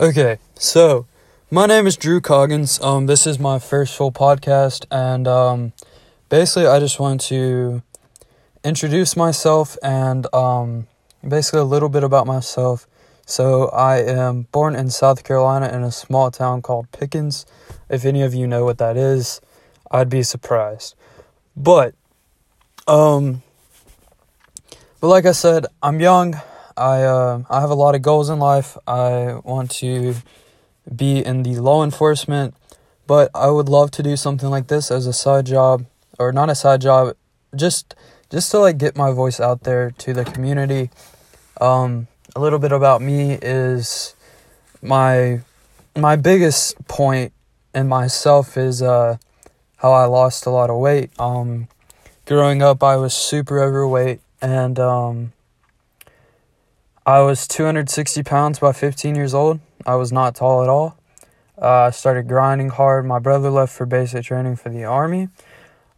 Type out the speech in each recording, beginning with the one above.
Okay, so my name is Drew Coggins. Um, this is my first full podcast, and um, basically, I just want to introduce myself and um, basically a little bit about myself. So, I am born in South Carolina in a small town called Pickens. If any of you know what that is, I'd be surprised. But, um, but like I said, I'm young. I uh, I have a lot of goals in life. I want to be in the law enforcement, but I would love to do something like this as a side job, or not a side job, just just to like get my voice out there to the community. Um, a little bit about me is my my biggest point in myself is uh, how I lost a lot of weight. Um, growing up, I was super overweight and um, I was 260 pounds by 15 years old. I was not tall at all. Uh, I started grinding hard. My brother left for basic training for the army.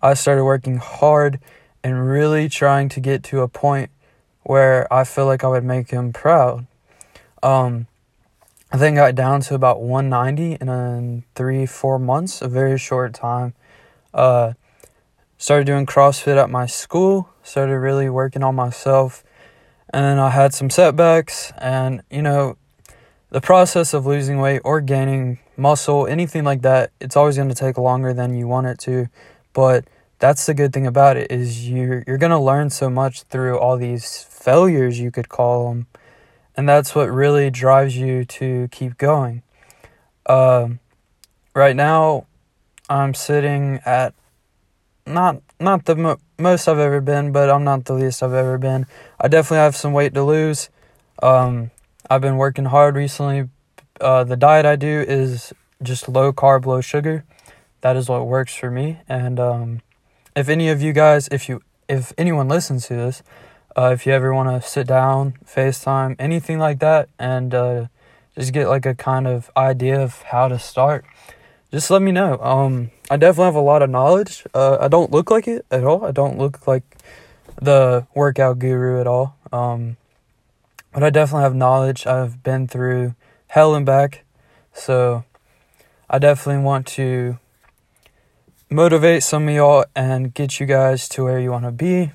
I started working hard and really trying to get to a point where I feel like I would make him proud. Um, I then got down to about 190 in three, four months, a very short time. Uh, started doing CrossFit at my school, started really working on myself. And I had some setbacks, and you know, the process of losing weight or gaining muscle, anything like that, it's always going to take longer than you want it to. But that's the good thing about it is you're you're going to learn so much through all these failures you could call them. And that's what really drives you to keep going. Um, right now, I'm sitting at not not the mo- most I've ever been, but I'm not the least I've ever been. I definitely have some weight to lose. Um, I've been working hard recently. Uh, the diet I do is just low carb, low sugar. That is what works for me. And um, if any of you guys, if you, if anyone listens to this, uh, if you ever want to sit down, FaceTime, anything like that, and uh, just get like a kind of idea of how to start, just let me know. Um, I definitely have a lot of knowledge. Uh, I don't look like it at all. I don't look like the workout guru at all. Um, but I definitely have knowledge. I've been through hell and back. So I definitely want to motivate some of y'all and get you guys to where you want to be.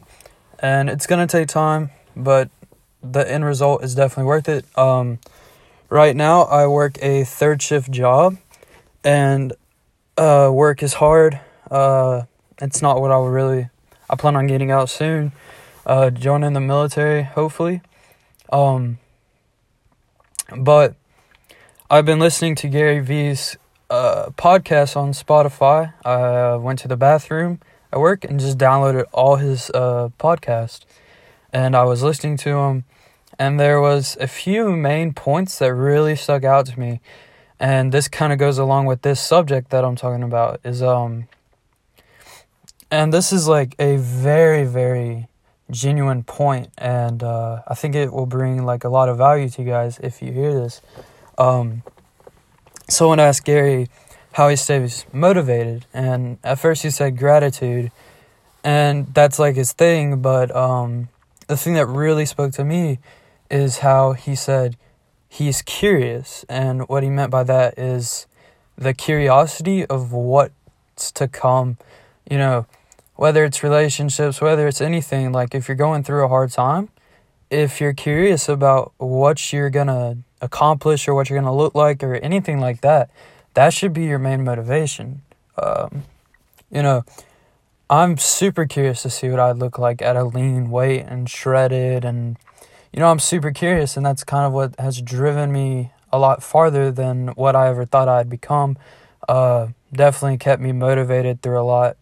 And it's going to take time, but the end result is definitely worth it. Um, right now, I work a third shift job, and uh, work is hard. Uh, it's not what I would really. I plan on getting out soon, uh, joining the military, hopefully. Um, but I've been listening to Gary Vee's uh, podcast on Spotify. I went to the bathroom at work and just downloaded all his uh, podcast, and I was listening to him, and there was a few main points that really stuck out to me, and this kind of goes along with this subject that I'm talking about. Is um, and this is like a very very genuine point, and uh, I think it will bring like a lot of value to you guys if you hear this. Um, someone asked Gary how he stays motivated, and at first he said gratitude, and that's like his thing. But um, the thing that really spoke to me is how he said he's curious, and what he meant by that is the curiosity of what's to come. You know, whether it's relationships, whether it's anything, like if you're going through a hard time, if you're curious about what you're gonna accomplish or what you're gonna look like or anything like that, that should be your main motivation. Um, you know, I'm super curious to see what I'd look like at a lean weight and shredded, and you know, I'm super curious, and that's kind of what has driven me a lot farther than what I ever thought I'd become. Uh, definitely kept me motivated through a lot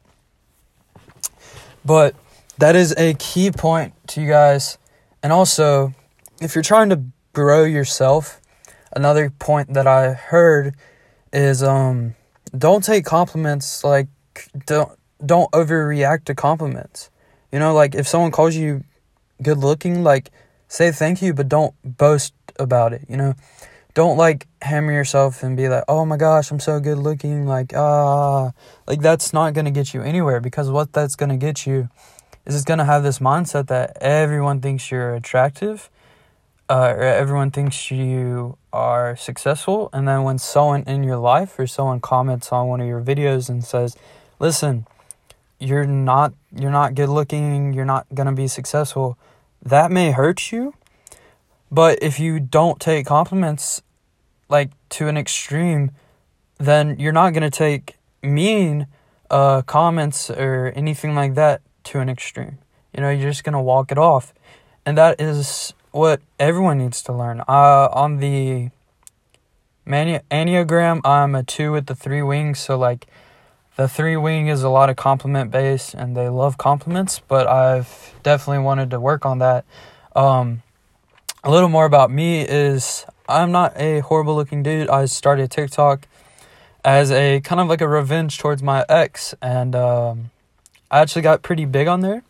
but that is a key point to you guys. And also, if you're trying to grow yourself, another point that I heard is um don't take compliments like don't don't overreact to compliments. You know, like if someone calls you good looking, like say thank you, but don't boast about it, you know? Don't like hammer yourself and be like, "Oh my gosh, I'm so good looking." Like, ah, like that's not going to get you anywhere because what that's going to get you is it's going to have this mindset that everyone thinks you're attractive uh, or everyone thinks you are successful, and then when someone in your life or someone comments on one of your videos and says, "Listen, you're not you're not good looking, you're not gonna be successful," that may hurt you. But if you don't take compliments like to an extreme, then you're not gonna take mean uh, comments or anything like that to an extreme. You know, you're just gonna walk it off, and that is what everyone needs to learn. Uh, on the mani- Enneagram, I'm a two with the three wings, so like the three wing is a lot of compliment base and they love compliments. But I've definitely wanted to work on that. Um, a little more about me is I'm not a horrible looking dude. I started TikTok as a kind of like a revenge towards my ex, and um, I actually got pretty big on there.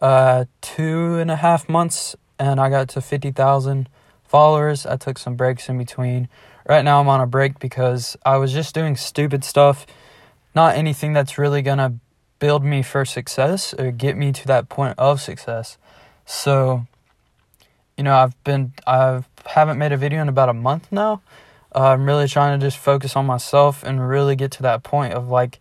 Uh, two and a half months, and I got to fifty thousand followers. I took some breaks in between. Right now, I'm on a break because I was just doing stupid stuff, not anything that's really gonna build me for success or get me to that point of success. So, you know, I've been I haven't made a video in about a month now uh, I'm really trying to just focus on myself and really get to that point of like,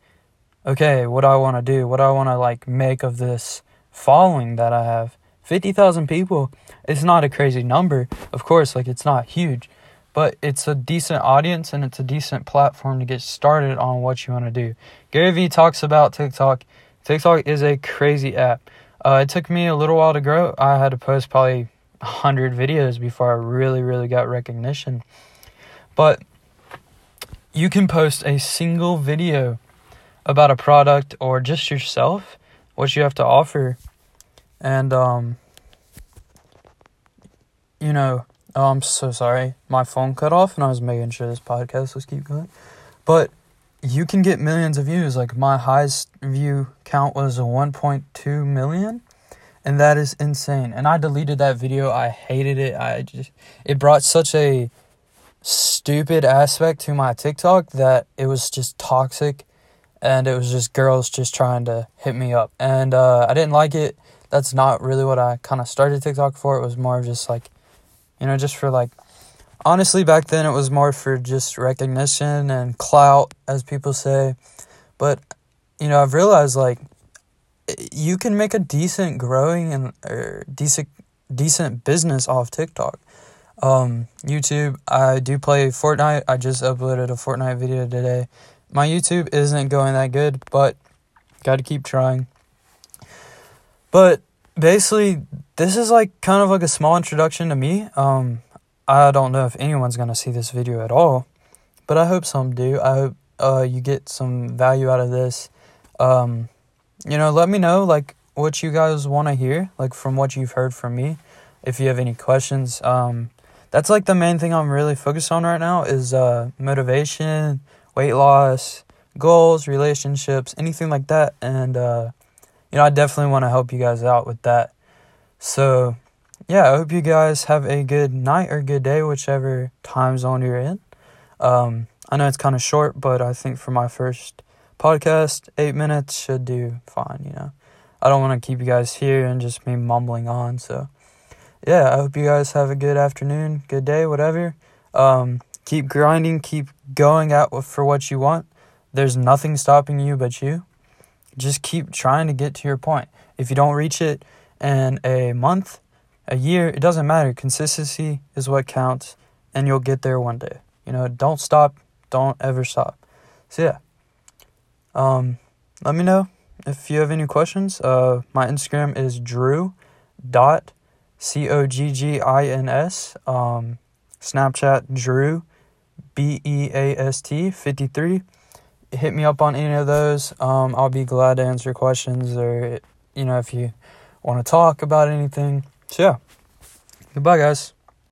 okay, what do I want to do? What do I want to like make of this following that I have? 50,000 people, it's not a crazy number. Of course, like it's not huge, but it's a decent audience and it's a decent platform to get started on what you want to do. Gary Vee talks about TikTok. TikTok is a crazy app. Uh, it took me a little while to grow. I had to post probably 100 videos before I really, really got recognition. But you can post a single video about a product or just yourself, what you have to offer. And, um, you know, oh, I'm so sorry. My phone cut off and I was making sure this podcast was keep going. But you can get millions of views. Like my highest view count was a 1.2 million. And that is insane. And I deleted that video. I hated it. I just, it brought such a stupid aspect to my TikTok that it was just toxic and it was just girls just trying to hit me up. And uh, I didn't like it. That's not really what I kind of started TikTok for. It was more just like, you know, just for like, honestly, back then it was more for just recognition and clout, as people say. But, you know, I've realized like, you can make a decent growing and or decent decent business off TikTok. Um, YouTube, I do play Fortnite. I just uploaded a Fortnite video today. My YouTube isn't going that good, but got to keep trying. But basically, this is like kind of like a small introduction to me. Um, I don't know if anyone's gonna see this video at all, but I hope some do. I hope uh, you get some value out of this. Um, you know, let me know like what you guys want to hear, like from what you've heard from me. If you have any questions, um, that's like the main thing I'm really focused on right now is uh, motivation, weight loss, goals, relationships, anything like that. And uh, you know, I definitely want to help you guys out with that. So, yeah, I hope you guys have a good night or good day, whichever time zone you're in. Um, I know it's kind of short, but I think for my first podcast, eight minutes should do fine. You know, I don't want to keep you guys here and just me mumbling on. So yeah, I hope you guys have a good afternoon, good day, whatever. Um, keep grinding, keep going out for what you want. There's nothing stopping you but you. Just keep trying to get to your point. If you don't reach it in a month, a year, it doesn't matter. Consistency is what counts, and you'll get there one day. You know, don't stop. Don't ever stop. So, yeah. Um, let me know if you have any questions. Uh, my Instagram is drew dot C O G G I N S. Um, Snapchat Drew B E A S T 53. Hit me up on any of those. Um, I'll be glad to answer questions or, you know, if you want to talk about anything. So, yeah. Goodbye, guys.